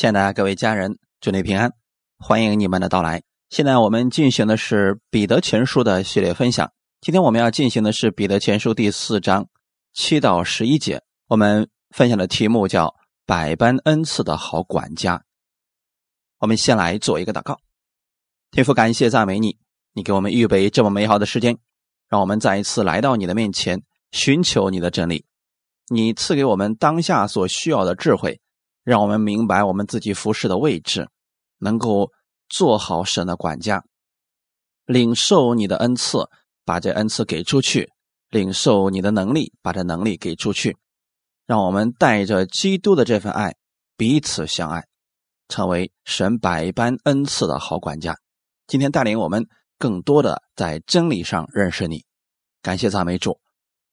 亲爱的各位家人，祝你平安，欢迎你们的到来。现在我们进行的是《彼得前书》的系列分享。今天我们要进行的是《彼得前书》第四章七到十一节。我们分享的题目叫“百般恩赐的好管家”。我们先来做一个祷告，天父，感谢赞美你，你给我们预备这么美好的时间，让我们再一次来到你的面前，寻求你的真理。你赐给我们当下所需要的智慧，让我们明白我们自己服侍的位置，能够做好神的管家，领受你的恩赐，把这恩赐给出去；领受你的能力，把这能力给出去。让我们带着基督的这份爱，彼此相爱，成为神百般恩赐的好管家。今天带领我们更多的在真理上认识你，感谢赞美主。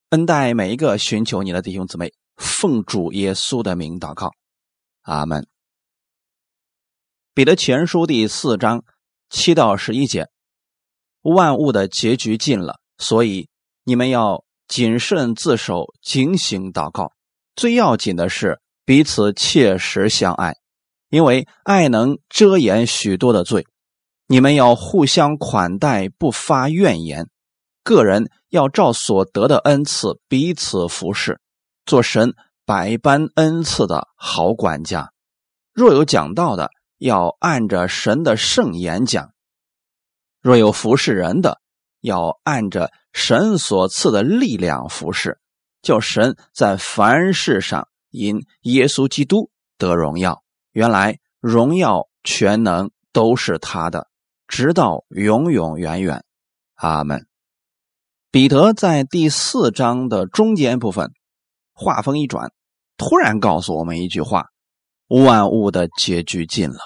恩待每一个寻求你的弟兄姊妹，奉主耶稣的名祷告，阿门。彼得前书第四章七到十一节，万物的结局近了，所以你们要谨慎自守，警醒祷告。最要紧的是彼此切实相爱，因为爱能遮掩许多的罪。你们要互相款待，不发怨言。个人要照所得的恩赐彼此服侍，做神百般恩赐的好管家。若有讲道的，要按着神的圣言讲；若有服侍人的，要按着神所赐的力量服侍，叫神在凡事上因耶稣基督得荣耀。原来荣耀全能都是他的，直到永永远远。阿门。彼得在第四章的中间部分，话锋一转，突然告诉我们一句话：“万物的结局近了。”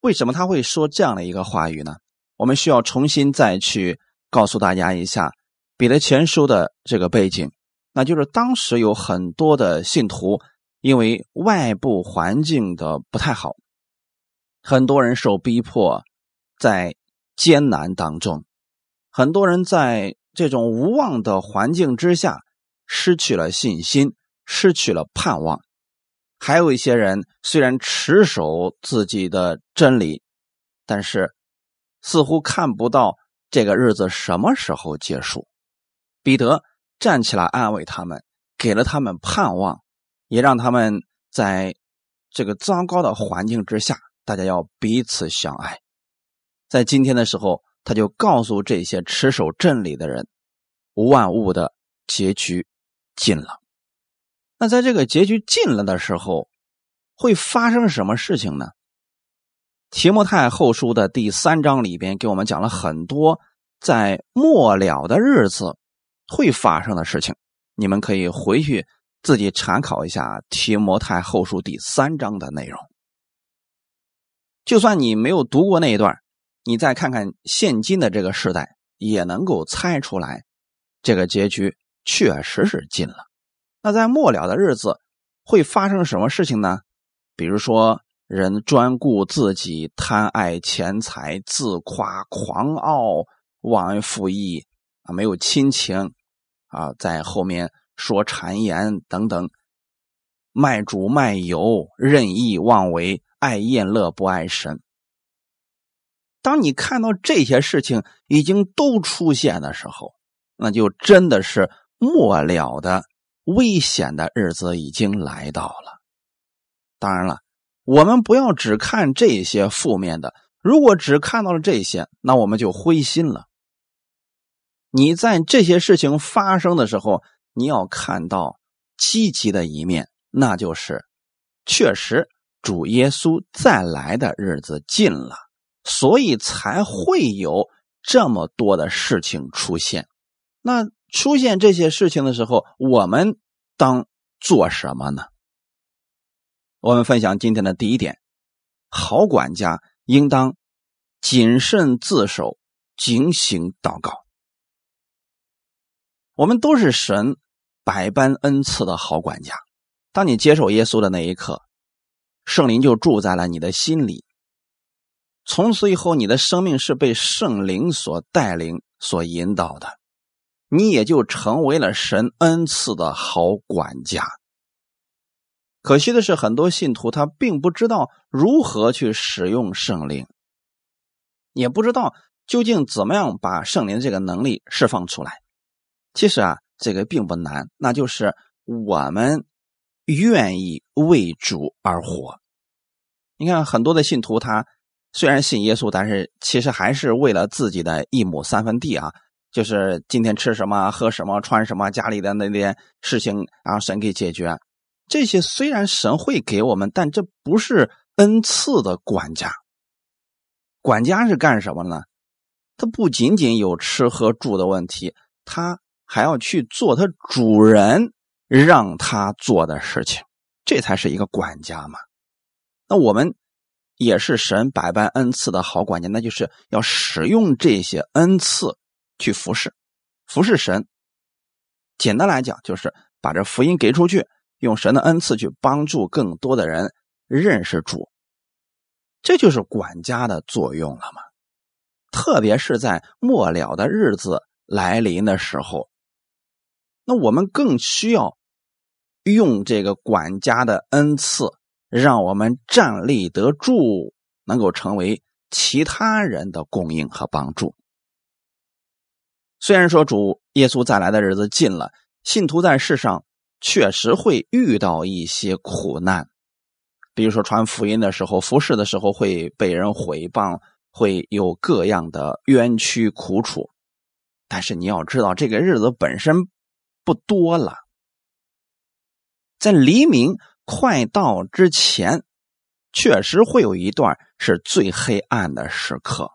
为什么他会说这样的一个话语呢？我们需要重新再去告诉大家一下彼得前书的这个背景，那就是当时有很多的信徒因为外部环境的不太好，很多人受逼迫，在艰难当中。很多人在这种无望的环境之下失去了信心，失去了盼望；还有一些人虽然持守自己的真理，但是似乎看不到这个日子什么时候结束。彼得站起来安慰他们，给了他们盼望，也让他们在这个糟糕的环境之下，大家要彼此相爱。在今天的时候。他就告诉这些持守真理的人，万物的结局近了。那在这个结局近了的时候，会发生什么事情呢？提摩太后书的第三章里边给我们讲了很多在末了的日子会发生的事情，你们可以回去自己参考一下提摩太后书第三章的内容。就算你没有读过那一段。你再看看现今的这个时代，也能够猜出来，这个结局确实是近了。那在末了的日子会发生什么事情呢？比如说，人专顾自己，贪爱钱财，自夸狂傲，忘恩负义啊，没有亲情啊，在后面说谗言等等，卖主卖友，任意妄为，爱宴乐不爱神。当你看到这些事情已经都出现的时候，那就真的是末了的危险的日子已经来到了。当然了，我们不要只看这些负面的，如果只看到了这些，那我们就灰心了。你在这些事情发生的时候，你要看到积极的一面，那就是确实主耶稣再来的日子近了。所以才会有这么多的事情出现。那出现这些事情的时候，我们当做什么呢？我们分享今天的第一点：好管家应当谨慎自守，警醒祷告。我们都是神百般恩赐的好管家。当你接受耶稣的那一刻，圣灵就住在了你的心里。从此以后，你的生命是被圣灵所带领、所引导的，你也就成为了神恩赐的好管家。可惜的是，很多信徒他并不知道如何去使用圣灵，也不知道究竟怎么样把圣灵这个能力释放出来。其实啊，这个并不难，那就是我们愿意为主而活。你看，很多的信徒他虽然信耶稣，但是其实还是为了自己的一亩三分地啊，就是今天吃什么、喝什么、穿什么，家里的那点事情啊，神给解决。这些虽然神会给我们，但这不是恩赐的管家。管家是干什么呢？他不仅仅有吃喝住的问题，他还要去做他主人让他做的事情，这才是一个管家嘛。那我们也是神百般恩赐的好管家，那就是要使用这些恩赐去服侍，服侍神。简单来讲，就是把这福音给出去。用神的恩赐去帮助更多的人认识主，这就是管家的作用了嘛。特别是在末了的日子来临的时候，那我们更需要用这个管家的恩赐，让我们站立得住，能够成为其他人的供应和帮助。虽然说主耶稣再来的日子近了，信徒在世上。确实会遇到一些苦难，比如说传福音的时候、服侍的时候会被人毁谤，会有各样的冤屈苦楚。但是你要知道，这个日子本身不多了，在黎明快到之前，确实会有一段是最黑暗的时刻，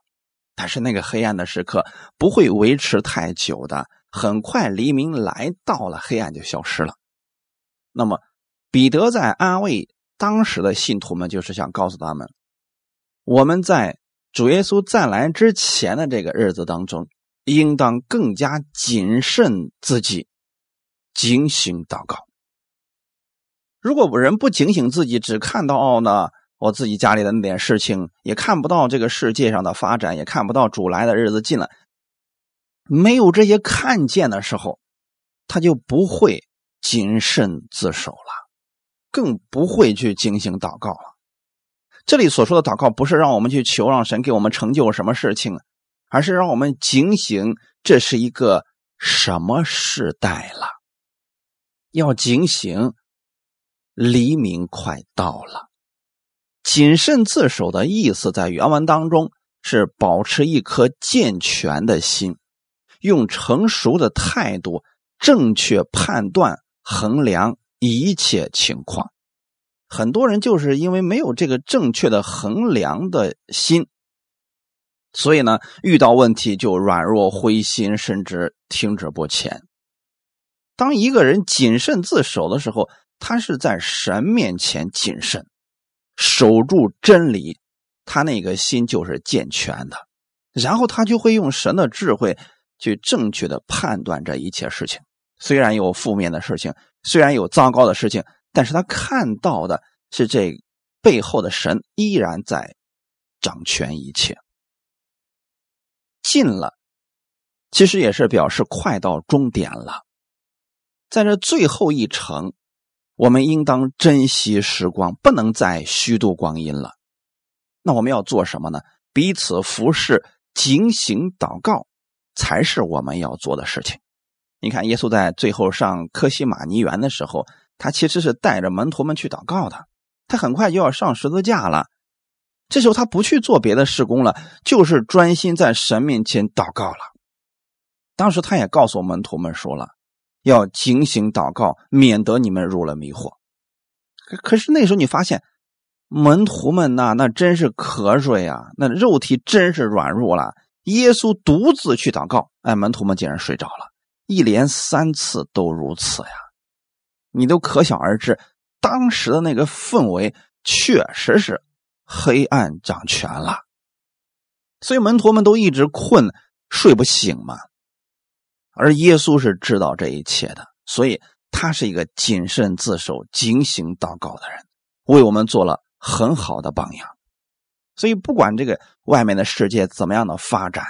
但是那个黑暗的时刻不会维持太久的，很快黎明来到了，黑暗就消失了。那么，彼得在安慰当时的信徒们，就是想告诉他们：我们在主耶稣再来之前的这个日子当中，应当更加谨慎自己，警醒祷告。如果人不警醒自己，只看到哦呢，我自己家里的那点事情，也看不到这个世界上的发展，也看不到主来的日子近了，没有这些看见的时候，他就不会。谨慎自守了，更不会去进行祷告了。这里所说的祷告，不是让我们去求让神给我们成就什么事情，而是让我们警醒，这是一个什么时代了？要警醒，黎明快到了。谨慎自守的意思，在原文当中是保持一颗健全的心，用成熟的态度，正确判断。衡量一切情况，很多人就是因为没有这个正确的衡量的心，所以呢，遇到问题就软弱灰心，甚至停止不前。当一个人谨慎自守的时候，他是在神面前谨慎，守住真理，他那个心就是健全的，然后他就会用神的智慧去正确的判断这一切事情。虽然有负面的事情，虽然有糟糕的事情，但是他看到的是这背后的神依然在掌权一切。近了，其实也是表示快到终点了。在这最后一程，我们应当珍惜时光，不能再虚度光阴了。那我们要做什么呢？彼此服侍、警醒、祷告，才是我们要做的事情。你看，耶稣在最后上科西玛尼园的时候，他其实是带着门徒们去祷告的。他很快就要上十字架了，这时候他不去做别的事工了，就是专心在神面前祷告了。当时他也告诉门徒们说了，要警醒祷告，免得你们入了迷惑。可是那时候你发现，门徒们呐，那真是瞌睡呀，那肉体真是软弱了。耶稣独自去祷告，哎，门徒们竟然睡着了。一连三次都如此呀，你都可想而知，当时的那个氛围确实是黑暗掌权了，所以门徒们都一直困睡不醒嘛。而耶稣是知道这一切的，所以他是一个谨慎自守、警醒祷告的人，为我们做了很好的榜样。所以不管这个外面的世界怎么样的发展，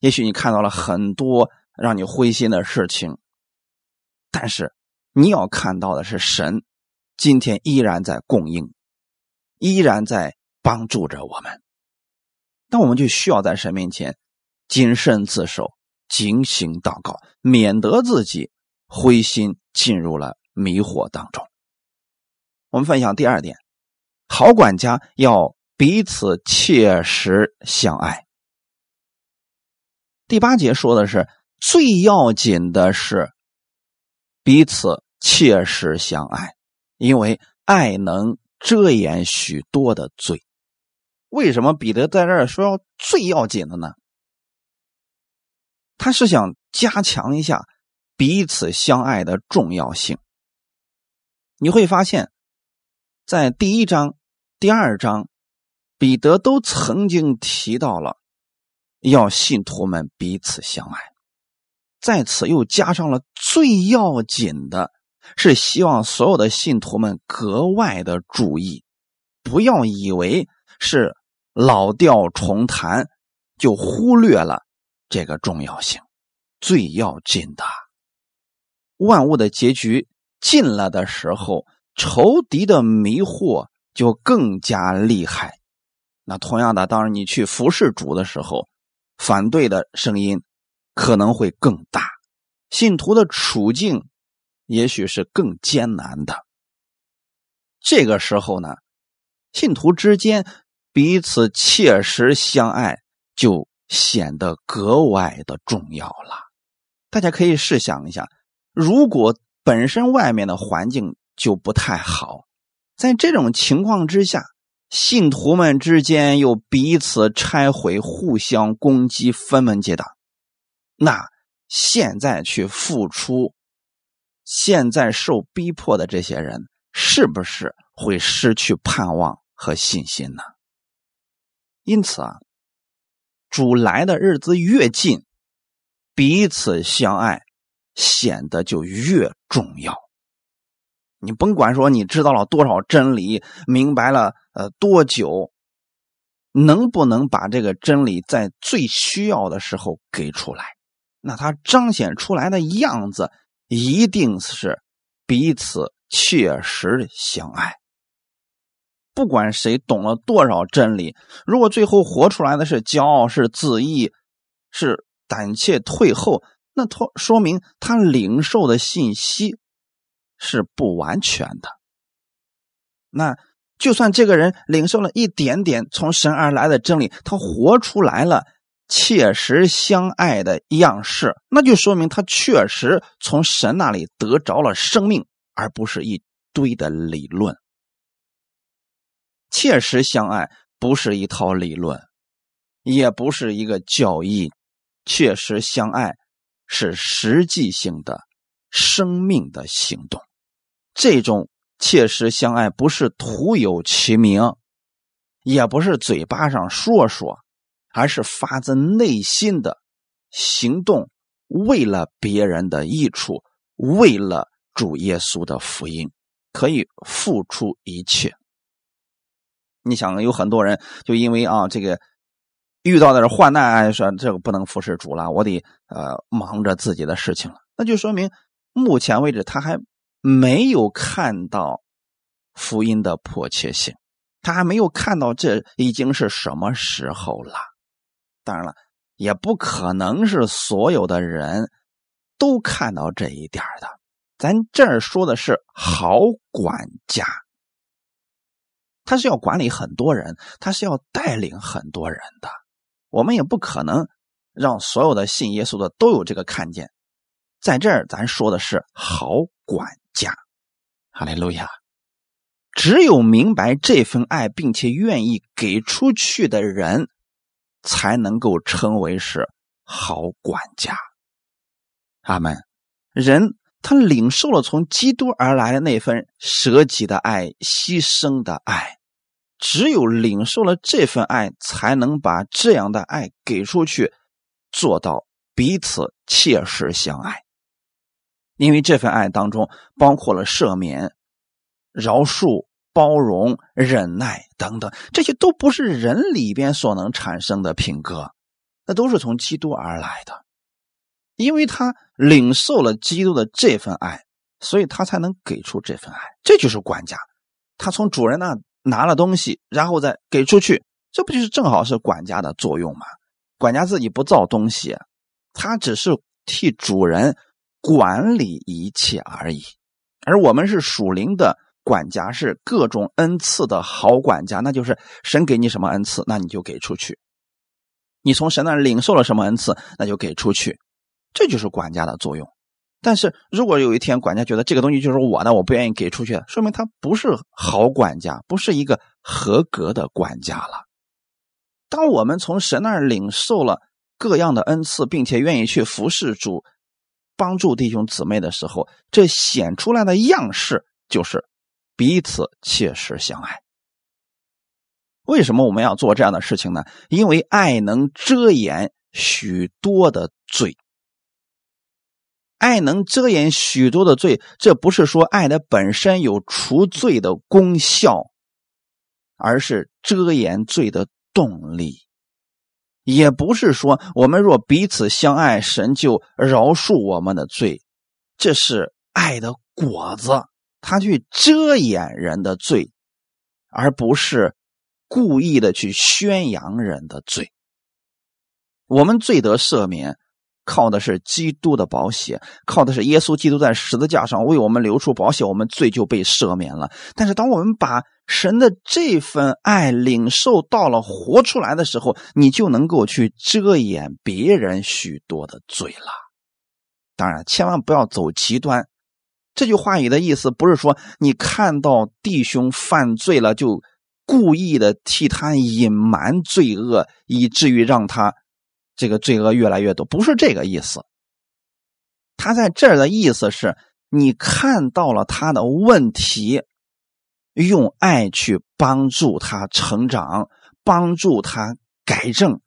也许你看到了很多。让你灰心的事情，但是你要看到的是神今天依然在供应，依然在帮助着我们。那我们就需要在神面前谨慎自守，警醒祷告，免得自己灰心进入了迷惑当中。我们分享第二点：好管家要彼此切实相爱。第八节说的是最要紧的是彼此切实相爱，因为爱能遮掩许多的罪。为什么彼得在这儿说要最要紧的呢？他是想加强一下彼此相爱的重要性。你会发现，在第一章、第二章，彼得都曾经提到了要信徒们彼此相爱，在此又加上了最要紧的是希望所有的信徒们格外的注意，不要以为是。老调重弹，就忽略了这个重要性。最要紧的，万物的结局近了的时候，仇敌的迷惑就更加厉害。那同样的，当然你去服侍主的时候，反对的声音可能会更大，信徒的处境也许是更艰难的。这个时候呢，信徒之间。彼此切实相爱，就显得格外的重要了。大家可以试想一下，如果本身外面的环境就不太好，在这种情况之下，信徒们之间又彼此拆毁、互相攻击、分门结党，那现在去付出，现在受逼迫的这些人，是不是会失去盼望和信心呢？因此啊，主来的日子越近，彼此相爱显得就越重要。你甭管说你知道了多少真理，明白了呃多久，能不能把这个真理在最需要的时候给出来？那它彰显出来的样子，一定是彼此切实相爱。不管谁懂了多少真理，如果最后活出来的是骄傲、是自义、是胆怯退后，那他说明他领受的信息是不完全的。那就算这个人领受了一点点从神而来的真理，他活出来了切实相爱的样式，那就说明他确实从神那里得着了生命，而不是一堆的理论。切实相爱不是一套理论，也不是一个教义。切实相爱是实际性的生命的行动。这种切实相爱不是徒有其名，也不是嘴巴上说说，而是发自内心的行动，为了别人的益处，为了主耶稣的福音，可以付出一切。你想，有很多人就因为啊，这个遇到的是患难，说这个不能服侍主了，我得呃忙着自己的事情了。那就说明目前为止他还没有看到福音的迫切性，他还没有看到这已经是什么时候了。当然了，也不可能是所有的人都看到这一点的。咱这儿说的是好管家。他是要管理很多人，他是要带领很多人的。我们也不可能让所有的信耶稣的都有这个看见。在这儿，咱说的是好管家，哈利路亚。只有明白这份爱，并且愿意给出去的人，才能够称为是好管家。阿门。人他领受了从基督而来的那份舍己的爱、牺牲的爱。只有领受了这份爱，才能把这样的爱给出去，做到彼此切实相爱。因为这份爱当中包括了赦免、饶恕、包容、忍耐等等，这些都不是人里边所能产生的品格，那都是从基督而来的。因为他领受了基督的这份爱，所以他才能给出这份爱。这就是管家，他从主人那拿了东西，然后再给出去，这不就是正好是管家的作用吗？管家自己不造东西，他只是替主人管理一切而已。而我们是属灵的管家，是各种恩赐的好管家，那就是神给你什么恩赐，那你就给出去。你从神那领受了什么恩赐，那就给出去，这就是管家的作用。但是如果有一天管家觉得这个东西就是我的，我不愿意给出去，说明他不是好管家，不是一个合格的管家了。当我们从神那儿领受了各样的恩赐，并且愿意去服侍主、帮助弟兄姊妹的时候，这显出来的样式就是彼此切实相爱。为什么我们要做这样的事情呢？因为爱能遮掩许多的罪，爱能遮掩许多的罪。这不是说爱的本身有除罪的功效，而是遮掩罪的。动力，也不是说我们若彼此相爱，神就饶恕我们的罪，这是爱的果子，他去遮掩人的罪，而不是故意的去宣扬人的罪。我们罪得赦免。靠的是基督的宝血，靠的是耶稣基督在十字架上为我们流出宝血，我们罪就被赦免了。但是，当我们把神的这份爱领受到了、活出来的时候，你就能够去遮掩别人许多的罪了。当然，千万不要走极端。这句话语的意思不是说你看到弟兄犯罪了，就故意的替他隐瞒罪恶，以至于让他。这个罪恶越来越多，不是这个意思。他在这儿的意思是，你看到了他的问题，用爱去帮助他成长，帮助他改正，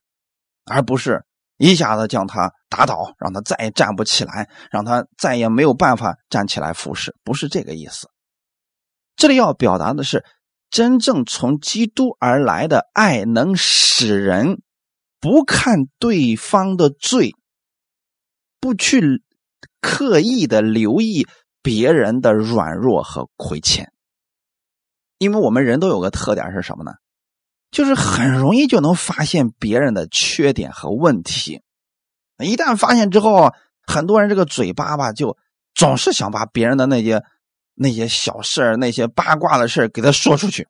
而不是一下子将他打倒，让他再也站不起来，让他再也没有办法站起来服侍，不是这个意思。这里要表达的是，真正从基督而来的爱，能使人。不看对方的罪，不去刻意的留意别人的软弱和亏欠，因为我们人都有个特点是什么呢？就是很容易就能发现别人的缺点和问题。一旦发现之后，很多人这个嘴巴吧，就总是想把别人的那些那些小事那些八卦的事给他说出去。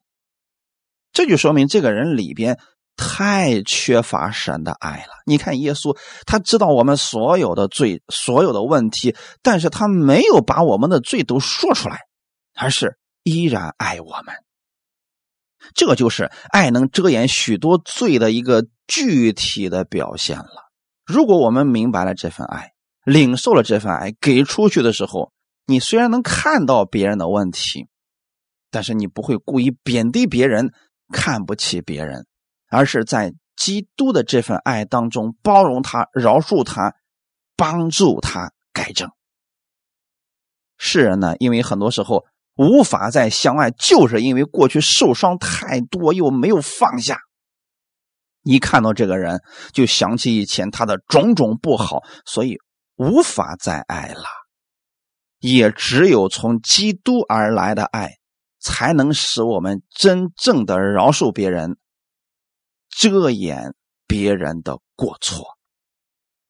这就说明这个人里边。太缺乏神的爱了。你看，耶稣他知道我们所有的罪、所有的问题，但是他没有把我们的罪都说出来，而是依然爱我们。这就是爱能遮掩许多罪的一个具体的表现了。如果我们明白了这份爱，领受了这份爱，给出去的时候，你虽然能看到别人的问题，但是你不会故意贬低别人，看不起别人。而是在基督的这份爱当中包容他、饶恕他、帮助他改正。世人呢，因为很多时候无法再相爱，就是因为过去受伤太多，又没有放下。一看到这个人，就想起以前他的种种不好，所以无法再爱了。也只有从基督而来的爱，才能使我们真正的饶恕别人。遮掩别人的过错，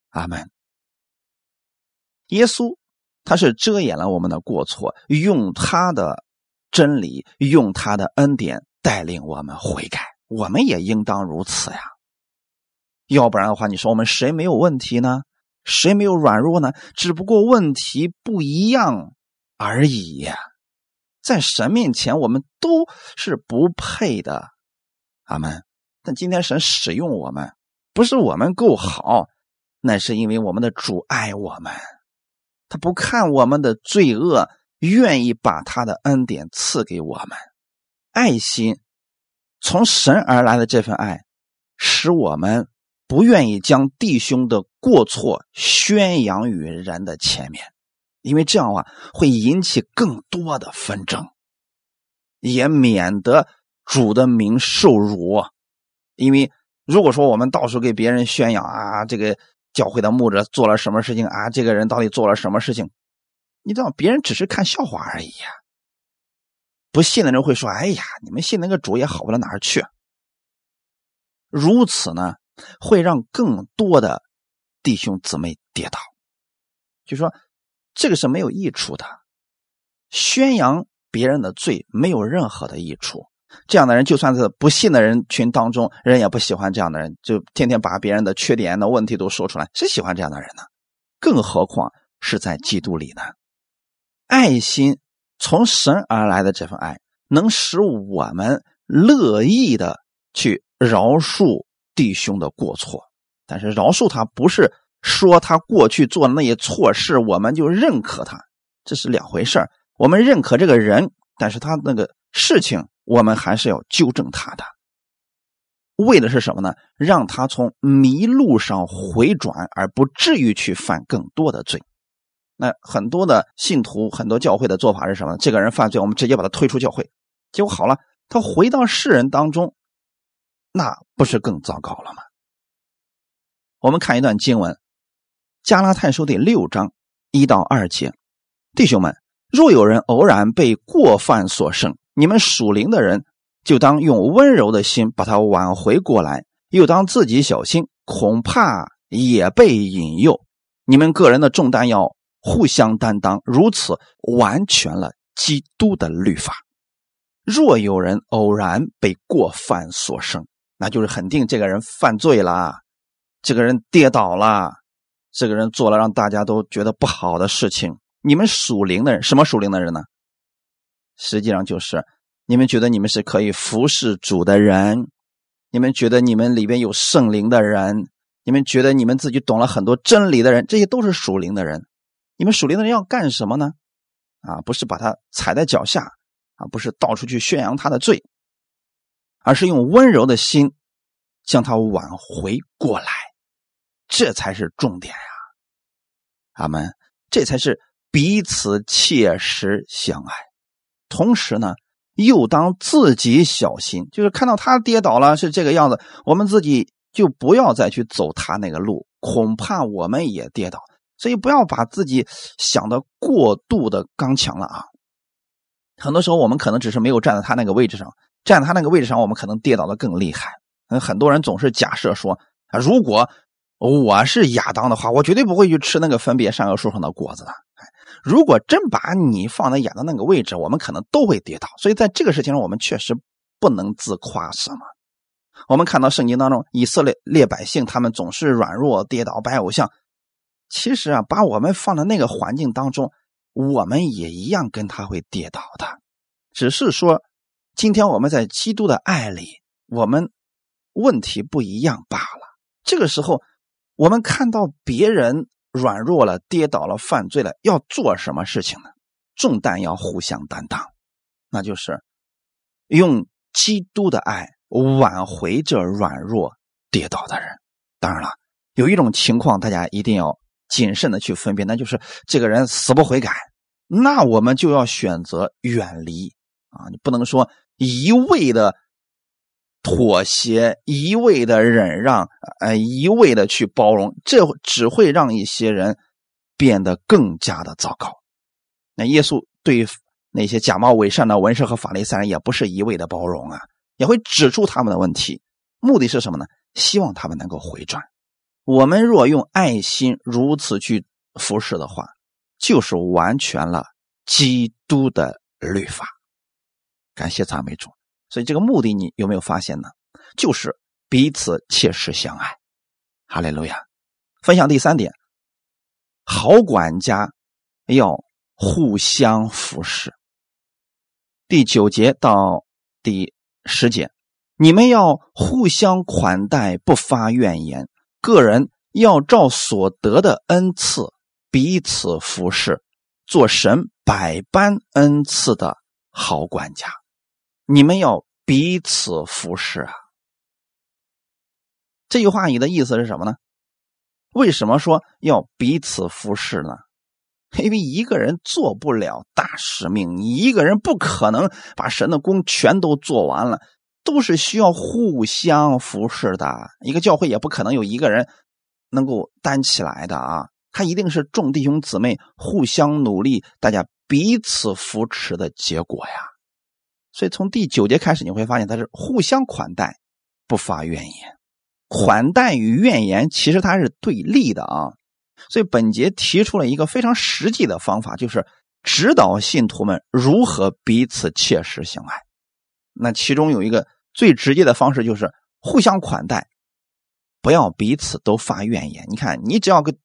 阿门。耶稣他是遮掩了我们的过错，用他的真理，用他的恩典带领我们悔改。我们也应当如此呀。要不然的话，你说我们谁没有问题呢？谁没有软弱呢？只不过问题不一样而已。在神面前，我们都是不配的。阿门。但今天神使用我们，不是我们够好，那是因为我们的主爱我们，他不看我们的罪恶，愿意把他的恩典赐给我们。爱心从神而来的这份爱，使我们不愿意将弟兄的过错宣扬于人的前面，因为这样的话会引起更多的纷争，也免得主的名受辱。因为如果说我们到处给别人宣扬啊，这个教会的牧者做了什么事情啊，这个人到底做了什么事情，你知道，别人只是看笑话而已呀。不信的人会说：“哎呀，你们信那个主也好不到哪儿去。”如此呢，会让更多的弟兄姊妹跌倒。就说这个是没有益处的，宣扬别人的罪没有任何的益处。这样的人，就算是不信的人群当中，人也不喜欢这样的人，就天天把别人的缺点、的问题都说出来，谁喜欢这样的人呢？更何况是在基督里呢？爱心从神而来的这份爱，能使我们乐意的去饶恕弟兄的过错。但是饶恕他，不是说他过去做的那些错事，我们就认可他，这是两回事我们认可这个人，但是他那个事情。我们还是要纠正他的，为的是什么呢？让他从迷路上回转，而不至于去犯更多的罪。那很多的信徒、很多教会的做法是什么？这个人犯罪，我们直接把他推出教会，结果好了，他回到世人当中，那不是更糟糕了吗？我们看一段经文，《加拉太书》第六章一到二节，弟兄们，若有人偶然被过犯所胜，你们属灵的人，就当用温柔的心把他挽回过来，又当自己小心，恐怕也被引诱。你们个人的重担要互相担当，如此完全了基督的律法。若有人偶然被过犯所胜，那就是肯定这个人犯罪了，这个人跌倒了，这个人做了让大家都觉得不好的事情。你们属灵的人，什么属灵的人呢？实际上就是，你们觉得你们是可以服侍主的人，你们觉得你们里边有圣灵的人，你们觉得你们自己懂了很多真理的人，这些都是属灵的人。你们属灵的人要干什么呢？啊，不是把他踩在脚下，啊，不是到处去宣扬他的罪，而是用温柔的心将他挽回过来，这才是重点呀！阿门，这才是彼此切实相爱。同时呢，又当自己小心，就是看到他跌倒了是这个样子，我们自己就不要再去走他那个路，恐怕我们也跌倒。所以不要把自己想的过度的刚强了啊！很多时候我们可能只是没有站在他那个位置上，站在他那个位置上，我们可能跌倒的更厉害。很多人总是假设说啊，如果我是亚当的话，我绝对不会去吃那个分别善恶树上的果子的。如果真把你放在眼的那个位置，我们可能都会跌倒。所以在这个事情上，我们确实不能自夸什么。我们看到圣经当中，以色列列百姓他们总是软弱、跌倒、拜偶像。其实啊，把我们放在那个环境当中，我们也一样跟他会跌倒的。只是说，今天我们在基督的爱里，我们问题不一样罢了。这个时候，我们看到别人。软弱了，跌倒了，犯罪了，要做什么事情呢？重担要互相担当，那就是用基督的爱挽回这软弱跌倒的人。当然了，有一种情况大家一定要谨慎的去分辨，那就是这个人死不悔改，那我们就要选择远离啊！你不能说一味的。妥协，一味的忍让，呃，一味的去包容，这只会让一些人变得更加的糟糕。那耶稣对那些假冒伪善的文士和法利赛人也不是一味的包容啊，也会指出他们的问题，目的是什么呢？希望他们能够回转。我们若用爱心如此去服侍的话，就是完全了基督的律法。感谢赞美主。所以这个目的你有没有发现呢？就是彼此切实相爱。哈利路亚！分享第三点，好管家要互相服侍。第九节到第十节，你们要互相款待，不发怨言。个人要照所得的恩赐彼此服侍，做神百般恩赐的好管家。你们要彼此服侍啊！这句话你的意思是什么呢？为什么说要彼此服侍呢？因为一个人做不了大使命，你一个人不可能把神的功全都做完了，都是需要互相服侍的。一个教会也不可能有一个人能够担起来的啊！他一定是众弟兄姊妹互相努力，大家彼此扶持的结果呀。所以从第九节开始，你会发现他是互相款待，不发怨言。款待与怨言其实它是对立的啊。所以本节提出了一个非常实际的方法，就是指导信徒们如何彼此切实相爱。那其中有一个最直接的方式，就是互相款待，不要彼此都发怨言。你看，你只要个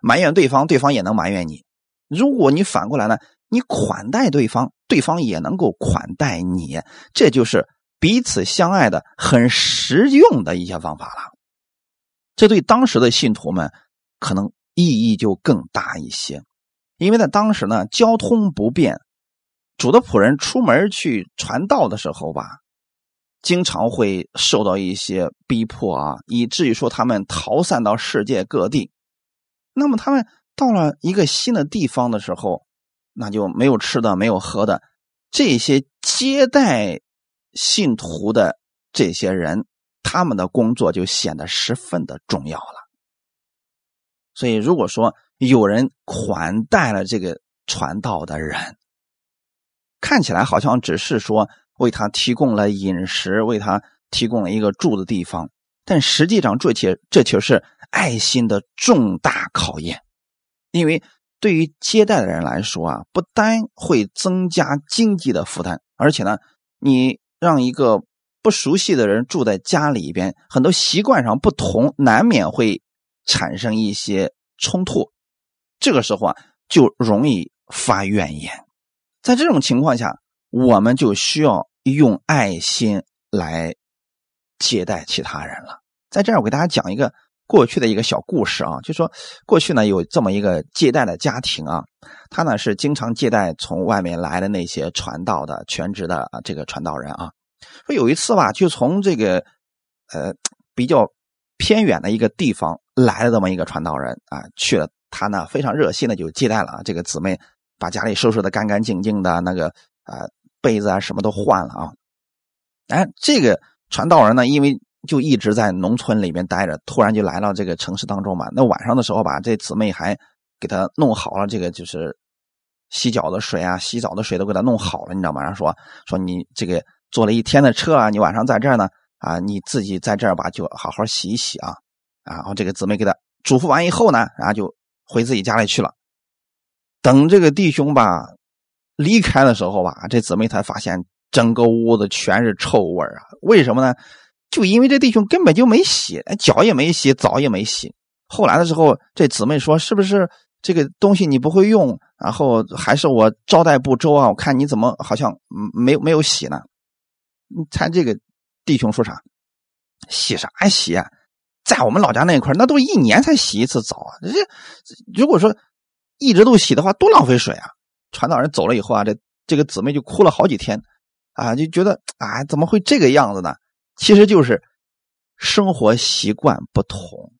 埋怨对方，对方也能埋怨你；如果你反过来呢，你款待对方，对方也能够款待你。这就是彼此相爱的很实用的一些方法了。这对当时的信徒们可能。意义就更大一些，因为在当时呢，交通不便，主的仆人出门去传道的时候吧，经常会受到一些逼迫啊，以至于说他们逃散到世界各地。那么他们到了一个新的地方的时候，那就没有吃的，没有喝的，这些接待信徒的这些人，他们的工作就显得十分的重要了。所以，如果说有人款待了这个传道的人，看起来好像只是说为他提供了饮食，为他提供了一个住的地方，但实际上这却这却是爱心的重大考验。因为对于接待的人来说啊，不单会增加经济的负担，而且呢，你让一个不熟悉的人住在家里边，很多习惯上不同，难免会。产生一些冲突，这个时候啊，就容易发怨言。在这种情况下，我们就需要用爱心来接待其他人了。在这儿，我给大家讲一个过去的一个小故事啊，就说过去呢有这么一个借贷的家庭啊，他呢是经常借贷从外面来的那些传道的全职的这个传道人啊。说有一次吧，就从这个呃比较偏远的一个地方。来了这么一个传道人啊，去了他呢非常热心的就借贷了啊，这个姊妹把家里收拾的干干净净的，那个啊被子啊什么都换了啊。哎，这个传道人呢，因为就一直在农村里面待着，突然就来到这个城市当中嘛。那晚上的时候吧，这姊妹还给他弄好了这个就是洗脚的水啊、洗澡的水都给他弄好了，你知道吗？然后说说你这个坐了一天的车啊，你晚上在这儿呢啊，你自己在这儿吧，就好好洗一洗啊。然后这个姊妹给他嘱咐完以后呢，然后就回自己家里去了。等这个弟兄吧离开的时候吧，这姊妹才发现整个屋子全是臭味啊！为什么呢？就因为这弟兄根本就没洗，脚也没洗，澡也没洗。后来的时候，这姊妹说：“是不是这个东西你不会用？然后还是我招待不周啊？我看你怎么好像没没有洗呢？”你猜这个弟兄说啥？洗啥洗啊？在我们老家那一块那都一年才洗一次澡啊！这如果说一直都洗的话，多浪费水啊！传道人走了以后啊，这这个姊妹就哭了好几天啊，就觉得啊，怎么会这个样子呢？其实就是生活习惯不同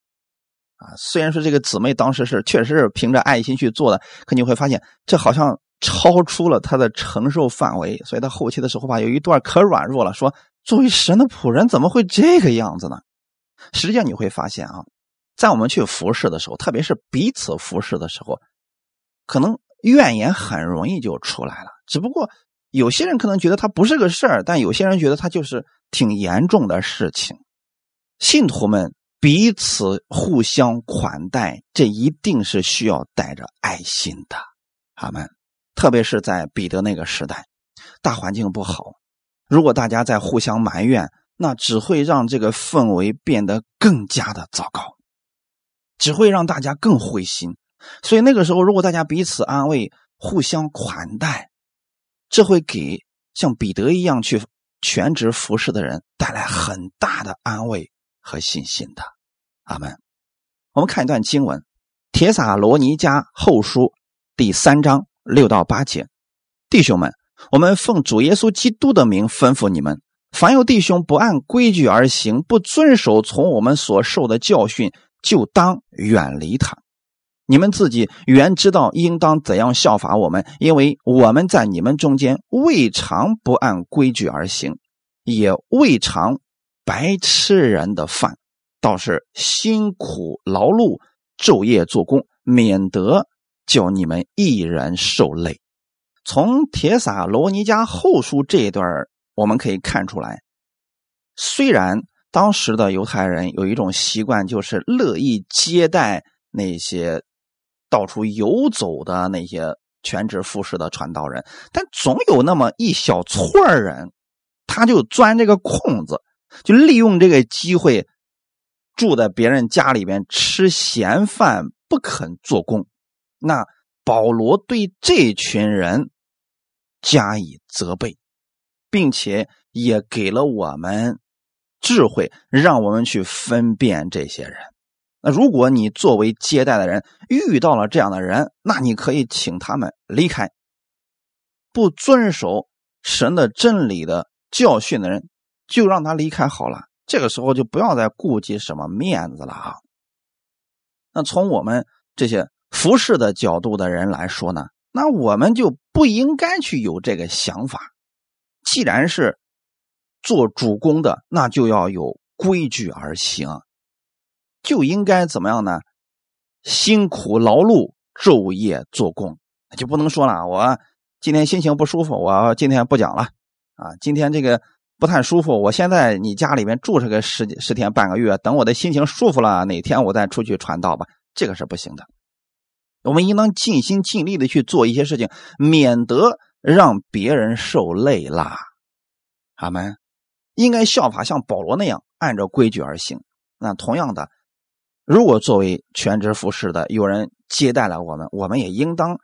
啊。虽然说这个姊妹当时是确实是凭着爱心去做的，可你会发现这好像超出了她的承受范围，所以她后期的时候吧，有一段可软弱了，说作为神的仆人怎么会这个样子呢？实际上你会发现啊，在我们去服侍的时候，特别是彼此服侍的时候，可能怨言很容易就出来了。只不过有些人可能觉得它不是个事儿，但有些人觉得它就是挺严重的事情。信徒们彼此互相款待，这一定是需要带着爱心的。他们特别是在彼得那个时代，大环境不好，如果大家在互相埋怨。那只会让这个氛围变得更加的糟糕，只会让大家更灰心。所以那个时候，如果大家彼此安慰、互相款待，这会给像彼得一样去全职服侍的人带来很大的安慰和信心的。阿门。我们看一段经文，《铁撒罗尼迦后书》第三章六到八节，弟兄们，我们奉主耶稣基督的名吩咐你们。凡有弟兄不按规矩而行，不遵守从我们所受的教训，就当远离他。你们自己原知道应当怎样效法我们，因为我们在你们中间未尝不按规矩而行，也未尝白吃人的饭，倒是辛苦劳碌，昼夜做工，免得叫你们一人受累。从铁撒罗尼迦后书这一段我们可以看出来，虽然当时的犹太人有一种习惯，就是乐意接待那些到处游走的那些全职服侍的传道人，但总有那么一小撮人，他就钻这个空子，就利用这个机会住在别人家里边吃闲饭，不肯做工。那保罗对这群人。加以责备，并且也给了我们智慧，让我们去分辨这些人。如果你作为接待的人遇到了这样的人，那你可以请他们离开。不遵守神的真理的教训的人，就让他离开好了。这个时候就不要再顾及什么面子了啊。那从我们这些服侍的角度的人来说呢？那我们就不应该去有这个想法。既然是做主公的，那就要有规矩而行，就应该怎么样呢？辛苦劳碌，昼夜做工，就不能说了。我今天心情不舒服，我今天不讲了啊。今天这个不太舒服，我先在你家里面住上个十十天半个月，等我的心情舒服了，哪天我再出去传道吧。这个是不行的。我们应当尽心尽力的去做一些事情，免得让别人受累啦。阿门。应该效法像保罗那样，按照规矩而行。那同样的，如果作为全职服侍的有人接待了我们，我们也应当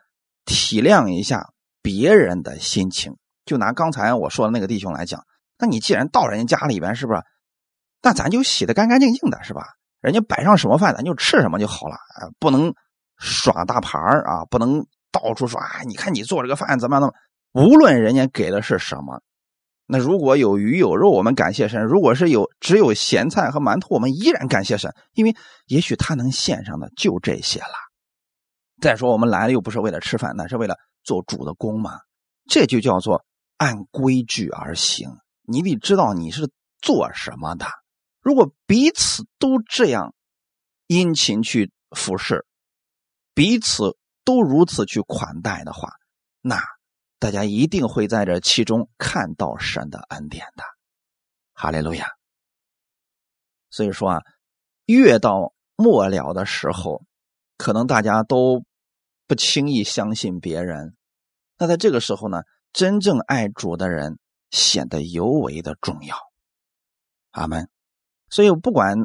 体谅一下别人的心情。就拿刚才我说的那个弟兄来讲，那你既然到人家家里边，是不是？那咱就洗的干干净净的，是吧？人家摆上什么饭，咱就吃什么就好了啊，不能。耍大牌啊，不能到处说啊！你看你做这个饭怎么样？怎么？无论人家给的是什么，那如果有鱼有肉，我们感谢神；如果是有只有咸菜和馒头，我们依然感谢神，因为也许他能献上的就这些了。再说我们来了又不是为了吃饭，那是为了做主的工嘛。这就叫做按规矩而行。你得知道你是做什么的。如果彼此都这样殷勤去服侍。彼此都如此去款待的话，那大家一定会在这其中看到神的恩典的。哈利路亚。所以说啊，越到末了的时候，可能大家都不轻易相信别人。那在这个时候呢，真正爱主的人显得尤为的重要。阿门。所以不管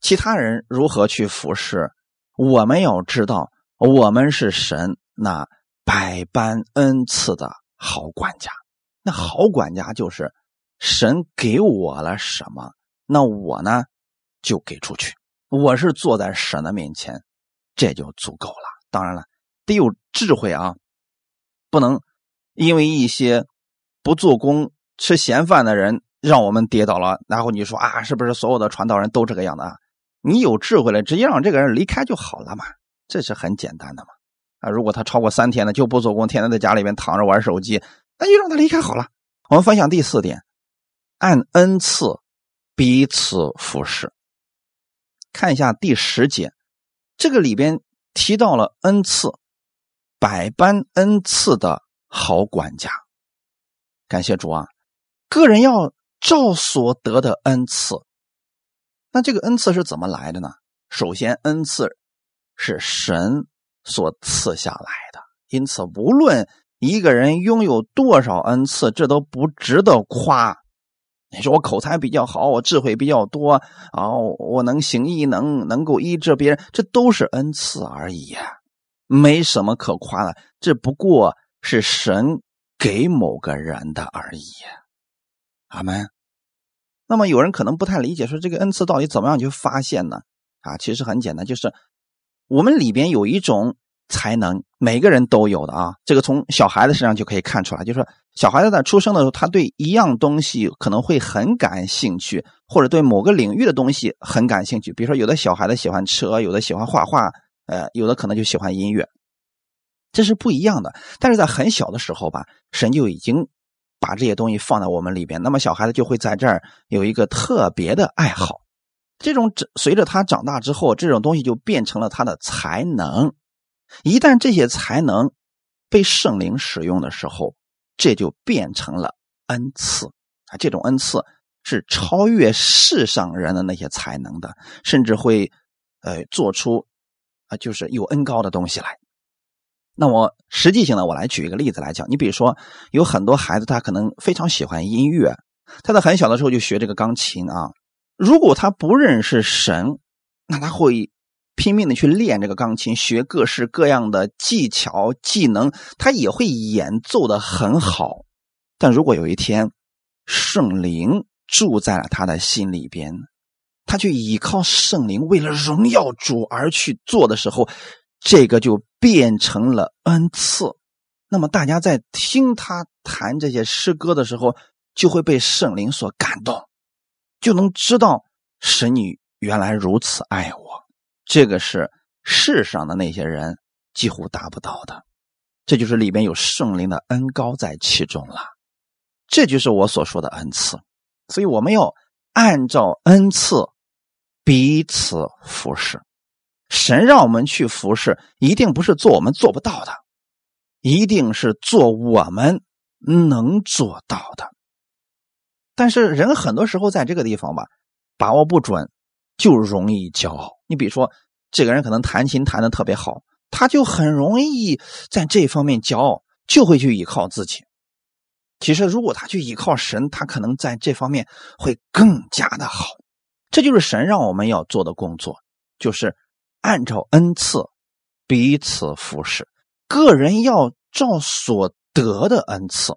其他人如何去服侍，我们要知道。我们是神那百般恩赐的好管家，那好管家就是神给我了什么，那我呢就给出去。我是坐在神的面前，这就足够了。当然了，得有智慧啊，不能因为一些不做工、吃闲饭的人让我们跌倒了，然后你说啊，是不是所有的传道人都这个样的？你有智慧了，直接让这个人离开就好了嘛。这是很简单的嘛，啊，如果他超过三天呢，就不做工，天天在家里面躺着玩手机，那就让他离开好了。我们分享第四点，按恩赐彼此服侍。看一下第十节，这个里边提到了恩赐，百般恩赐的好管家。感谢主啊，个人要照所得的恩赐。那这个恩赐是怎么来的呢？首先，恩赐。是神所赐下来的，因此无论一个人拥有多少恩赐，这都不值得夸。你说我口才比较好，我智慧比较多啊，我能行异能，能够医治别人，这都是恩赐而已，没什么可夸的。这不过是神给某个人的而已。阿门。那么有人可能不太理解，说这个恩赐到底怎么样去发现呢？啊，其实很简单，就是。我们里边有一种才能，每个人都有的啊。这个从小孩子身上就可以看出来，就是说小孩子在出生的时候，他对一样东西可能会很感兴趣，或者对某个领域的东西很感兴趣。比如说，有的小孩子喜欢车，有的喜欢画画，呃，有的可能就喜欢音乐，这是不一样的。但是在很小的时候吧，神就已经把这些东西放在我们里边，那么小孩子就会在这儿有一个特别的爱好。这种随着他长大之后，这种东西就变成了他的才能。一旦这些才能被圣灵使用的时候，这就变成了恩赐啊！这种恩赐是超越世上人的那些才能的，甚至会呃做出啊就是有恩高的东西来。那我实际性呢，我来举一个例子来讲，你比如说有很多孩子他可能非常喜欢音乐，他在很小的时候就学这个钢琴啊。如果他不认识神，那他会拼命的去练这个钢琴，学各式各样的技巧技能，他也会演奏的很好。但如果有一天圣灵住在了他的心里边，他去依靠圣灵，为了荣耀主而去做的时候，这个就变成了恩赐。那么大家在听他弹这些诗歌的时候，就会被圣灵所感动。就能知道神你原来如此爱我，这个是世上的那些人几乎达不到的，这就是里边有圣灵的恩高在其中了，这就是我所说的恩赐，所以我们要按照恩赐彼此服侍。神让我们去服侍，一定不是做我们做不到的，一定是做我们能做到的。但是人很多时候在这个地方吧，把握不准，就容易骄傲。你比如说，这个人可能弹琴弹的特别好，他就很容易在这方面骄傲，就会去依靠自己。其实，如果他去依靠神，他可能在这方面会更加的好。这就是神让我们要做的工作，就是按照恩赐彼此服侍，个人要照所得的恩赐。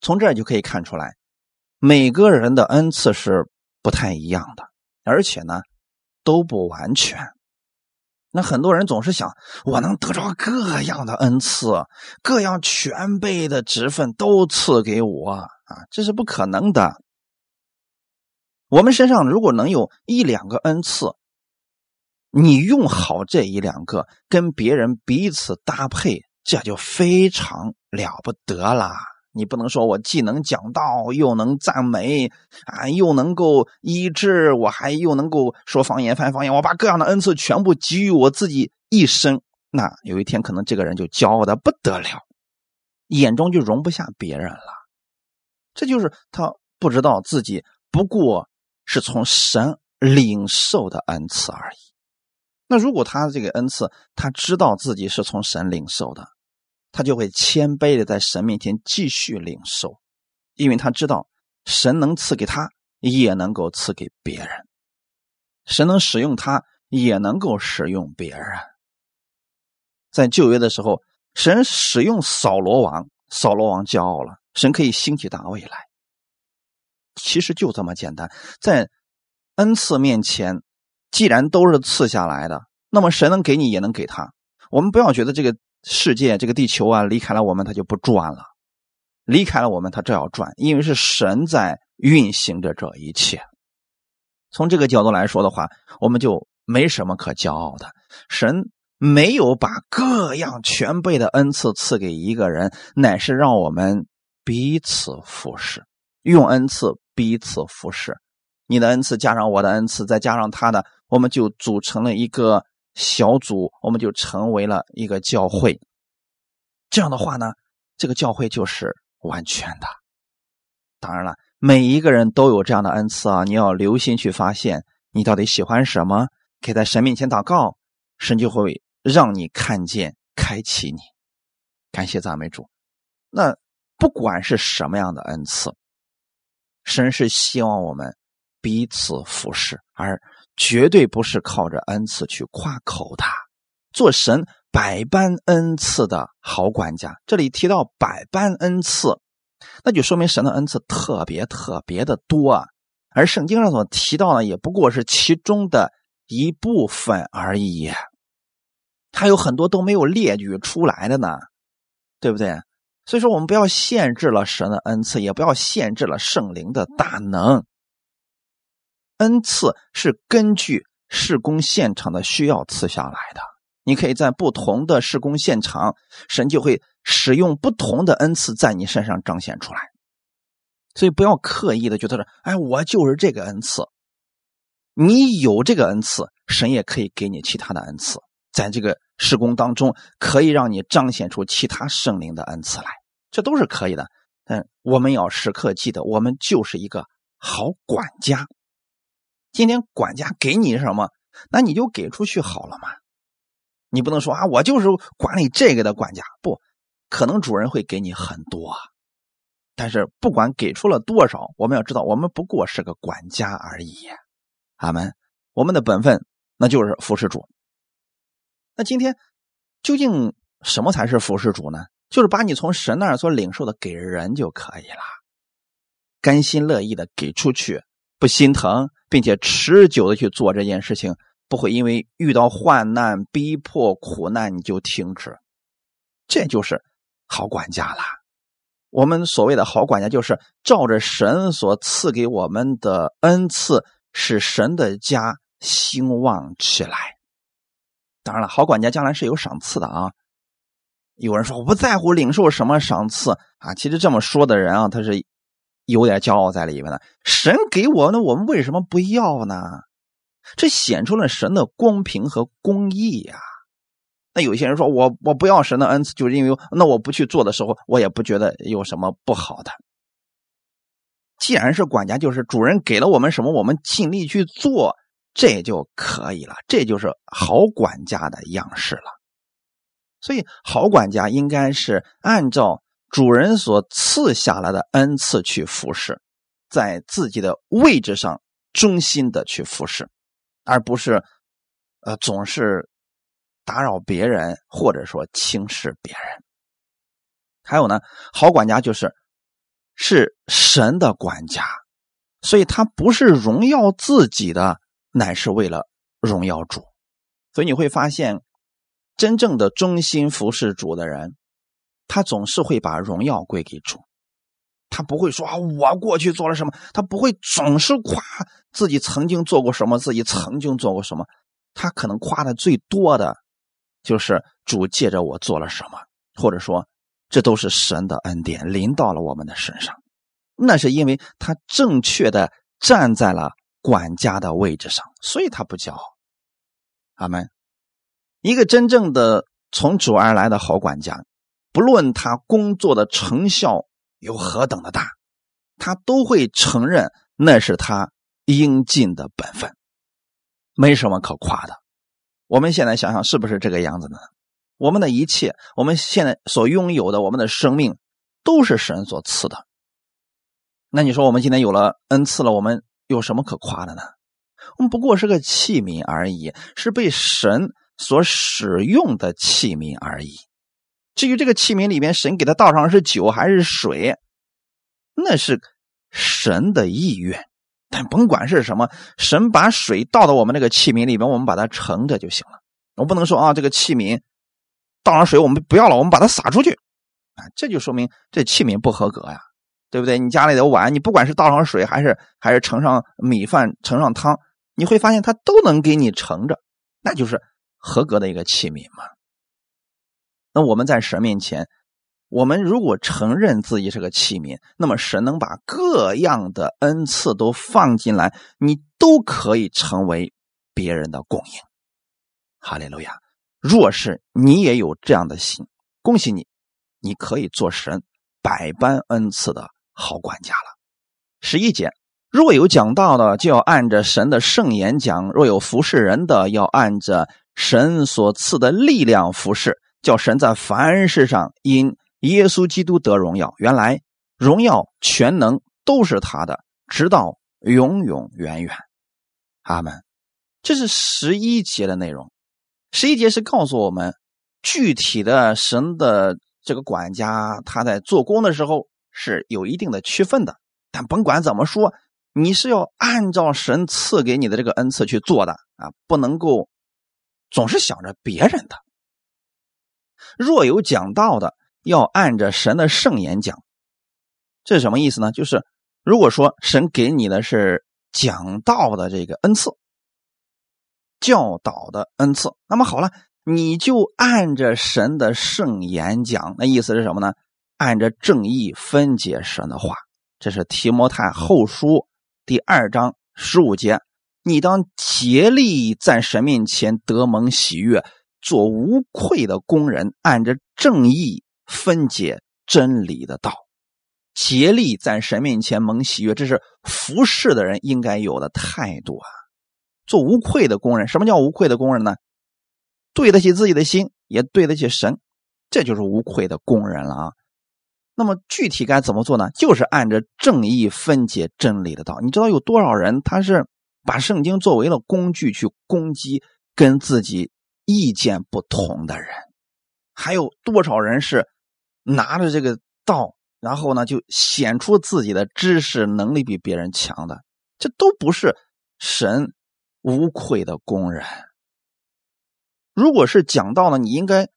从这就可以看出来。每个人的恩赐是不太一样的，而且呢都不完全。那很多人总是想，我能得着各样的恩赐，各样全备的职分都赐给我啊，这是不可能的。我们身上如果能有一两个恩赐，你用好这一两个，跟别人彼此搭配，这就非常了不得了。你不能说我既能讲道，又能赞美，啊，又能够医治，我还又能够说方言、翻方言，我把各样的恩赐全部给予我自己一生。那有一天可能这个人就骄傲的不得了，眼中就容不下别人了。这就是他不知道自己不过是从神领受的恩赐而已。那如果他这个恩赐，他知道自己是从神领受的。他就会谦卑的在神面前继续领受，因为他知道神能赐给他，也能够赐给别人；神能使用他，也能够使用别人。在旧约的时候，神使用扫罗王，扫罗王骄傲了，神可以兴起大卫来。其实就这么简单，在恩赐面前，既然都是赐下来的，那么神能给你，也能给他。我们不要觉得这个。世界这个地球啊，离开了我们，它就不转了；离开了我们，它照要转，因为是神在运行着这一切。从这个角度来说的话，我们就没什么可骄傲的。神没有把各样全备的恩赐赐给一个人，乃是让我们彼此服侍，用恩赐彼此服侍。你的恩赐加上我的恩赐，再加上他的，我们就组成了一个。小组，我们就成为了一个教会。这样的话呢，这个教会就是完全的。当然了，每一个人都有这样的恩赐啊，你要留心去发现你到底喜欢什么，可以在神面前祷告，神就会让你看见、开启你。感谢赞美主。那不管是什么样的恩赐，神是希望我们彼此服侍，而。绝对不是靠着恩赐去夸口的，做神百般恩赐的好管家。这里提到百般恩赐，那就说明神的恩赐特别特别的多啊。而圣经上所提到的也不过是其中的一部分而已，还有很多都没有列举出来的呢，对不对？所以说，我们不要限制了神的恩赐，也不要限制了圣灵的大能。恩赐是根据施工现场的需要赐下来的。你可以在不同的施工现场，神就会使用不同的恩赐在你身上彰显出来。所以不要刻意的觉得说：“哎，我就是这个恩赐。”你有这个恩赐，神也可以给你其他的恩赐。在这个施工当中，可以让你彰显出其他圣灵的恩赐来，这都是可以的。但我们要时刻记得，我们就是一个好管家。今天管家给你什么，那你就给出去好了嘛。你不能说啊，我就是管理这个的管家，不可能主人会给你很多。但是不管给出了多少，我们要知道，我们不过是个管家而已。阿门。我们的本分那就是服侍主。那今天究竟什么才是服侍主呢？就是把你从神那儿所领受的给人就可以了，甘心乐意的给出去，不心疼，并且持久的去做这件事情，不会因为遇到患难、逼迫、苦难你就停止。这就是好管家啦。我们所谓的好管家，就是照着神所赐给我们的恩赐，使神的家兴旺起来。当然了，好管家将来是有赏赐的啊。有人说我不在乎领受什么赏赐啊，其实这么说的人啊，他是有点骄傲在里面呢。神给我，那我们为什么不要呢？这显出了神的公平和公义呀。那有些人说，我我不要神的恩赐，就是因为那我不去做的时候，我也不觉得有什么不好的。既然是管家，就是主人给了我们什么，我们尽力去做，这就可以了。这就是好管家的样式了。所以，好管家应该是按照主人所赐下来的恩赐去服侍，在自己的位置上忠心的去服侍，而不是呃总是。打扰别人，或者说轻视别人。还有呢，好管家就是是神的管家，所以他不是荣耀自己的，乃是为了荣耀主。所以你会发现，真正的忠心服侍主的人，他总是会把荣耀归给主。他不会说，我过去做了什么，他不会总是夸自己曾经做过什么，自己曾经做过什么。他可能夸的最多的。就是主借着我做了什么，或者说这都是神的恩典临到了我们的身上，那是因为他正确的站在了管家的位置上，所以他不骄傲。阿门。一个真正的从主而来的好管家，不论他工作的成效有何等的大，他都会承认那是他应尽的本分，没什么可夸的。我们现在想想，是不是这个样子呢？我们的一切，我们现在所拥有的，我们的生命，都是神所赐的。那你说，我们今天有了恩赐了，我们有什么可夸的呢？我们不过是个器皿而已，是被神所使用的器皿而已。至于这个器皿里面，神给他倒上是酒还是水，那是神的意愿。但甭管是什么，神把水倒到我们那个器皿里边，我们把它盛着就行了。我不能说啊，这个器皿倒上水我们不要了，我们把它洒出去啊，这就说明这器皿不合格呀，对不对？你家里的碗，你不管是倒上水还是还是盛上米饭、盛上汤，你会发现它都能给你盛着，那就是合格的一个器皿嘛。那我们在神面前。我们如果承认自己是个器皿，那么神能把各样的恩赐都放进来，你都可以成为别人的供应。哈利路亚！若是你也有这样的心，恭喜你，你可以做神百般恩赐的好管家了。十一节，若有讲道的，就要按着神的圣言讲；若有服侍人的，要按着神所赐的力量服侍，叫神在凡事上因。耶稣基督得荣耀，原来荣耀全能都是他的，直到永永远远。阿门。这是十一节的内容。十一节是告诉我们，具体的神的这个管家，他在做工的时候是有一定的区分的。但甭管怎么说，你是要按照神赐给你的这个恩赐去做的啊，不能够总是想着别人的。若有讲道的。要按着神的圣言讲，这是什么意思呢？就是如果说神给你的是讲道的这个恩赐、教导的恩赐，那么好了，你就按着神的圣言讲。那意思是什么呢？按着正义分解神的话。这是提摩太后书第二章十五节。你当竭力在神面前得蒙喜悦，做无愧的工人，按着正义分解真理的道，竭力在神面前蒙喜悦。这是服侍的人应该有的态度啊！做无愧的工人，什么叫无愧的工人呢？对得起自己的心，也对得起神，这就是无愧的工人了啊！那么具体该怎么做呢？就是按着正义分解真理的道。你知道有多少人他是把圣经作为了工具去攻击跟自己意见不同的人？还有多少人是拿着这个道，然后呢就显出自己的知识能力比别人强的？这都不是神无愧的工人。如果是讲道呢，你应该。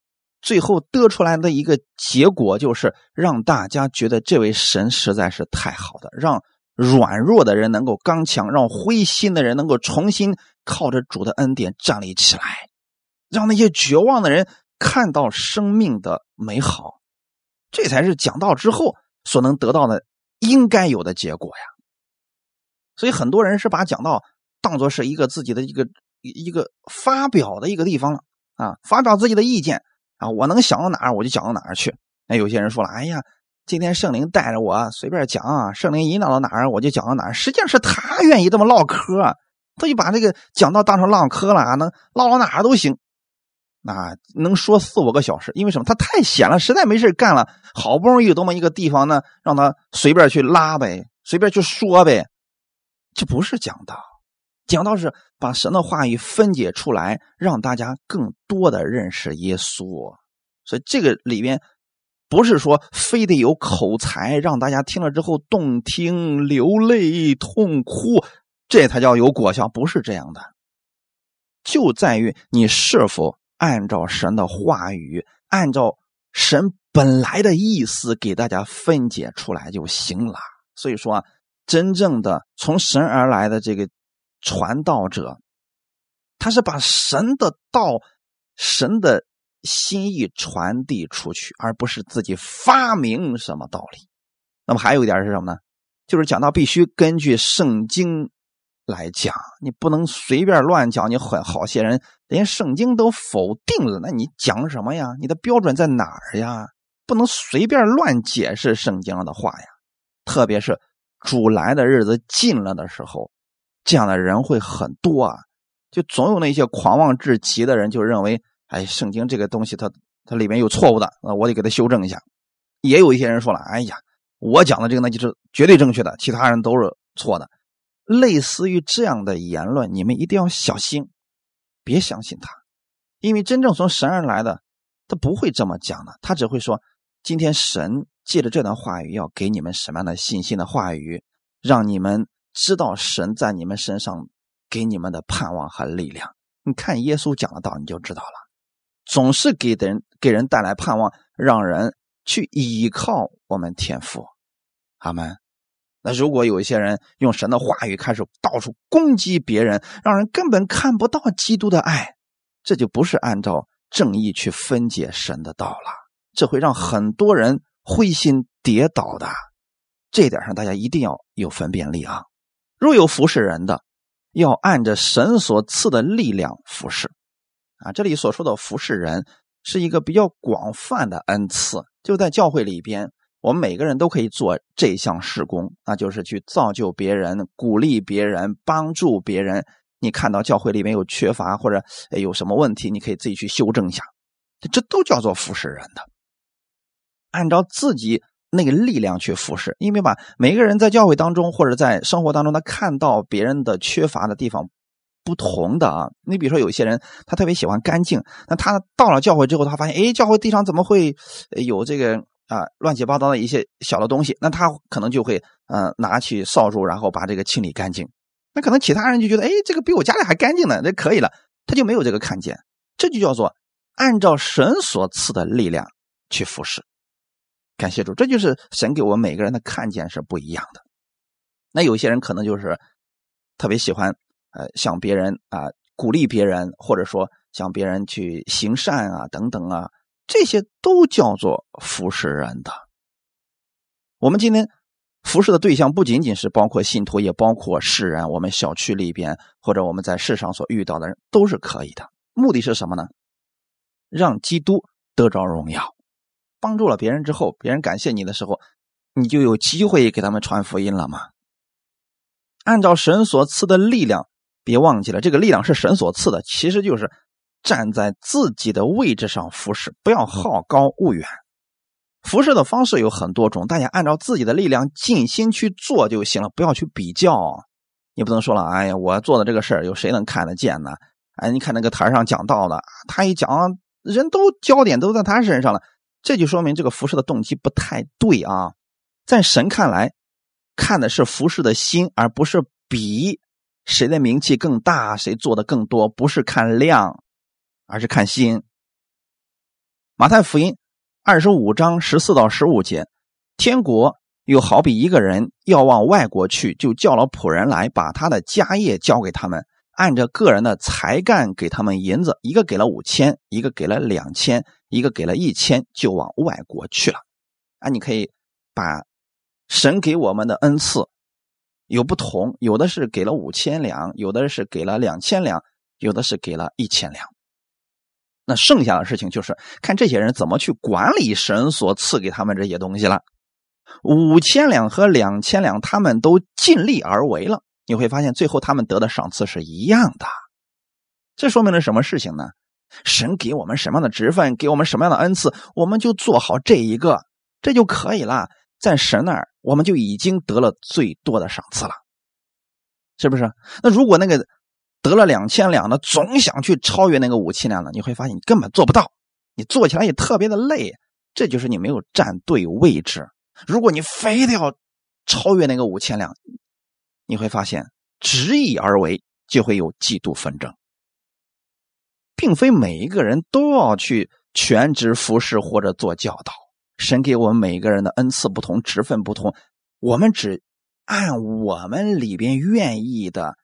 最后得出来的一个结果就是让大家觉得这位神实在是太好的，让软弱的人能够刚强，让灰心的人能够重新靠着主的恩典站立起来，让那些绝望的人看到生命的美好，这才是讲道之后所能得到的应该有的结果呀。所以很多人是把讲道当做是一个自己的一个一个发表的一个地方了啊，发表自己的意见。啊，我能想到哪儿我就讲到哪儿去。那有些人说了，哎呀，今天圣灵带着我随便讲，圣灵引导到哪儿我就讲到哪儿。实际上是他愿意这么唠嗑，啊他就把这个讲道当成唠嗑了啊，能唠到哪儿都行。啊，能说四五个小时，因为什么？他太闲了，实在没事干了，好不容易有这么一个地方呢，让他随便去拉呗，随便去说呗，这不是讲道。讲道是把神的话语分解出来，让大家更多的认识耶稣，所以这个里边不是说非得有口才，让大家听了之后动听、流泪、痛哭，这才叫有果效，不是这样的。就在于你是否按照神的话语，按照神本来的意思给大家分解出来就行了。所以说，真正的从神而来的这个。传道者，他是把神的道、神的心意传递出去，而不是自己发明什么道理。那么还有一点是什么呢？就是讲到必须根据圣经来讲，你不能随便乱讲。你很好些人连圣经都否定了，那你讲什么呀？你的标准在哪儿呀？不能随便乱解释圣经的话呀。特别是主来的日子近了的时候。这样的人会很多啊，就总有那些狂妄至极的人，就认为，哎，圣经这个东西，它它里面有错误的，那，我得给他修正一下。也有一些人说了，哎呀，我讲的这个呢就是绝对正确的，其他人都是错的。类似于这样的言论，你们一定要小心，别相信他，因为真正从神而来的，他不会这么讲的，他只会说，今天神借着这段话语要给你们什么样的信心的话语，让你们。知道神在你们身上给你们的盼望和力量，你看耶稣讲的道，你就知道了。总是给人给人带来盼望，让人去依靠我们天父。阿门。那如果有一些人用神的话语开始到处攻击别人，让人根本看不到基督的爱，这就不是按照正义去分解神的道了。这会让很多人灰心跌倒的。这点上大家一定要有分辨力啊。若有服侍人的，要按着神所赐的力量服侍。啊，这里所说的服侍人是一个比较广泛的恩赐，就在教会里边，我们每个人都可以做这项事工，那就是去造就别人、鼓励别人、帮助别人。你看到教会里面有缺乏或者有什么问题，你可以自己去修正一下，这都叫做服侍人的。按照自己。那个力量去服侍，因为吧，每个人在教会当中或者在生活当中，他看到别人的缺乏的地方不同的啊。你比如说，有些人他特别喜欢干净，那他到了教会之后，他发现，哎，教会地上怎么会有这个啊乱七八糟的一些小的东西？那他可能就会嗯拿起扫帚，然后把这个清理干净。那可能其他人就觉得，哎，这个比我家里还干净呢，那可以了，他就没有这个看见。这就叫做按照神所赐的力量去服侍。感谢主，这就是神给我们每个人的看见是不一样的。那有些人可能就是特别喜欢呃向别人啊鼓励别人，或者说向别人去行善啊等等啊，这些都叫做服侍人的。我们今天服侍的对象不仅仅是包括信徒，也包括世人，我们小区里边或者我们在世上所遇到的人都是可以的。目的是什么呢？让基督得着荣耀。帮助了别人之后，别人感谢你的时候，你就有机会给他们传福音了吗？按照神所赐的力量，别忘记了，这个力量是神所赐的，其实就是站在自己的位置上服侍，不要好高骛远。服侍的方式有很多种，大家按照自己的力量尽心去做就行了，不要去比较。你不能说了，哎呀，我做的这个事儿有谁能看得见呢？哎，你看那个台上讲道的，他一讲，人都焦点都在他身上了，这就说明这个服侍的动机不太对啊。在神看来，看的是服侍的心，而不是比谁的名气更大，谁做的更多，不是看量，而是看心。马太福音。二十五章十四到十五节，天国又好比一个人要往外国去，就叫了仆人来，把他的家业交给他们，按着个人的才干给他们银子，一个给了五千，一个给了两千，一个给了一千，就往外国去了。啊，你可以把神给我们的恩赐有不同，有的是给了五千两，有的是给了两千两，有的是给了一千两。那剩下的事情就是看这些人怎么去管理神所赐给他们这些东西了。五千两和两千两，他们都尽力而为了，你会发现最后他们得的赏赐是一样的。这说明了什么事情呢？神给我们什么样的职分，给我们什么样的恩赐，我们就做好这一个，这就可以了。在神那儿，我们就已经得了最多的赏赐了，是不是？那如果那个。得了两千两的，总想去超越那个五千两的，你会发现你根本做不到，你做起来也特别的累，这就是你没有站对位置。如果你非得要超越那个五千两，你会发现执意而为就会有嫉妒纷争，并非每一个人都要去全职服侍或者做教导。神给我们每一个人的恩赐不同，职分不同，我们只按我们里边愿意的。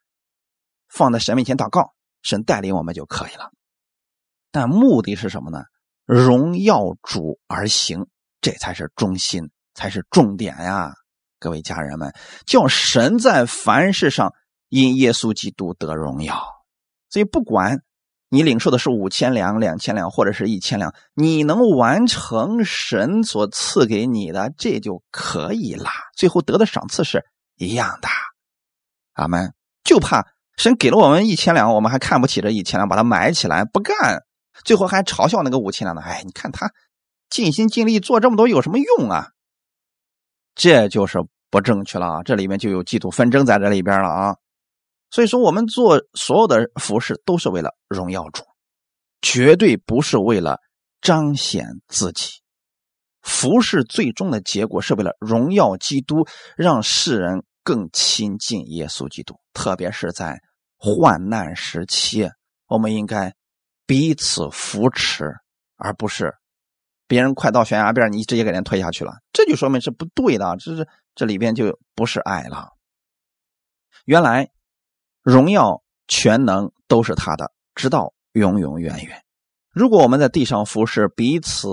放在神面前祷告，神带领我们就可以了。但目的是什么呢？荣耀主而行，这才是中心，才是重点呀！各位家人们，叫神在凡事上因耶稣基督得荣耀。所以，不管你领受的是五千两、两千两，或者是一千两，你能完成神所赐给你的，这就可以了。最后得的赏赐是一样的。阿门。就怕。神给了我们一千两，我们还看不起这一千两，把它埋起来不干，最后还嘲笑那个五千两的。哎，你看他尽心尽力做这么多有什么用啊？这就是不正确了啊！这里面就有嫉妒纷争在这里边了啊！所以说，我们做所有的服饰都是为了荣耀主，绝对不是为了彰显自己。服饰最终的结果是为了荣耀基督，让世人更亲近耶稣基督，特别是在。患难时期，我们应该彼此扶持，而不是别人快到悬崖边，你直接给人推下去了，这就说明是不对的。这是这里边就不是爱了。原来荣耀全能都是他的，直到永永远远。如果我们在地上服侍，彼此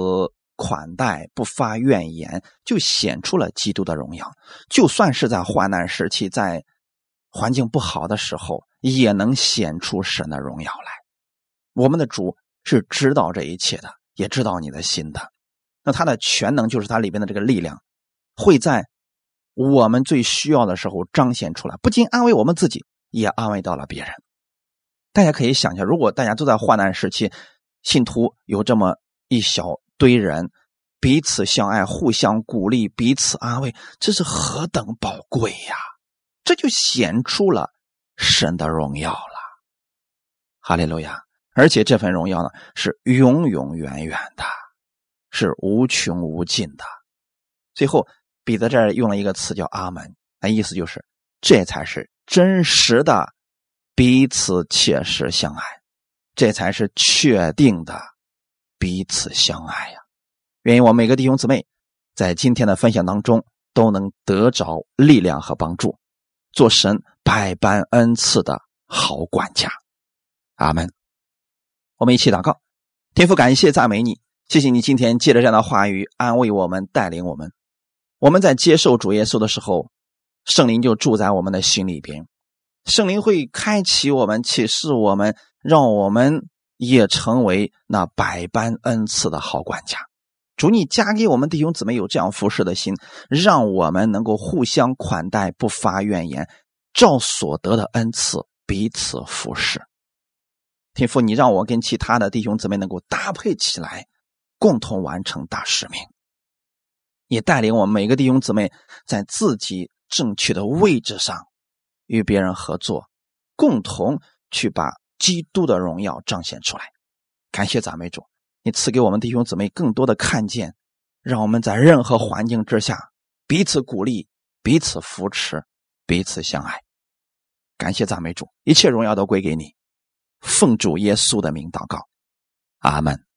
款待，不发怨言，就显出了基督的荣耀。就算是在患难时期，在环境不好的时候。也能显出神的荣耀来。我们的主是知道这一切的，也知道你的心的。那他的全能就是他里边的这个力量，会在我们最需要的时候彰显出来，不仅安慰我们自己，也安慰到了别人。大家可以想象，如果大家都在患难时期，信徒有这么一小堆人，彼此相爱、互相鼓励、彼此安慰，这是何等宝贵呀！这就显出了。神的荣耀了，哈利路亚！而且这份荣耀呢，是永永远远的，是无穷无尽的。最后，彼得这儿用了一个词叫“阿门”，那意思就是这才是真实的彼此切实相爱，这才是确定的彼此相爱呀！愿我每个弟兄姊妹在今天的分享当中都能得着力量和帮助，做神。百般恩赐的好管家，阿门。我们一起祷告，天父，感谢赞美你，谢谢你今天借着这样的话语安慰我们，带领我们。我们在接受主耶稣的时候，圣灵就住在我们的心里边，圣灵会开启我们，启示我们，让我们也成为那百般恩赐的好管家。主，你加给我们弟兄姊妹有这样服侍的心，让我们能够互相款待，不发怨言，照所得的恩赐彼此服侍。天父，你让我跟其他的弟兄姊妹能够搭配起来，共同完成大使命。也带领我们每个弟兄姊妹在自己正确的位置上，与别人合作，共同去把基督的荣耀彰显出来。感谢赞美主。你赐给我们弟兄姊妹更多的看见，让我们在任何环境之下彼此鼓励、彼此扶持、彼此相爱。感谢赞美主，一切荣耀都归给你。奉主耶稣的名祷告，阿门。